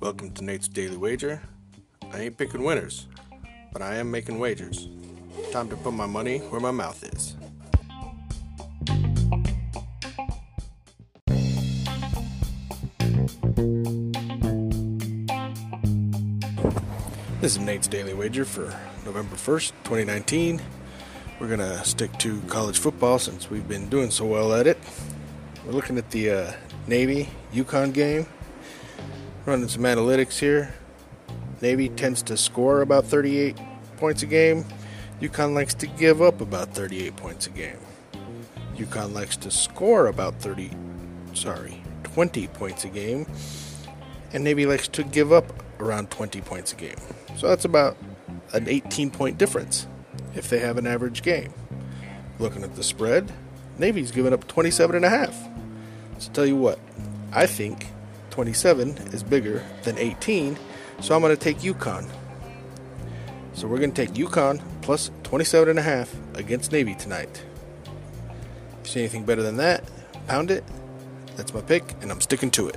Welcome to Nate's Daily Wager. I ain't picking winners, but I am making wagers. Time to put my money where my mouth is. This is Nate's Daily Wager for November 1st, 2019. We're going to stick to college football since we've been doing so well at it. We're looking at the uh, Navy UConn game. Running some analytics here. Navy tends to score about 38 points a game. UConn likes to give up about 38 points a game. UConn likes to score about 30, sorry, 20 points a game. And Navy likes to give up around 20 points a game. So that's about an 18 point difference if they have an average game. Looking at the spread, Navy's given up 27 and a half. So tell you what, I think 27 is bigger than 18, so I'm going to take UConn. So we're going to take UConn plus 27 and a half against Navy tonight. If you see anything better than that, pound it. That's my pick, and I'm sticking to it.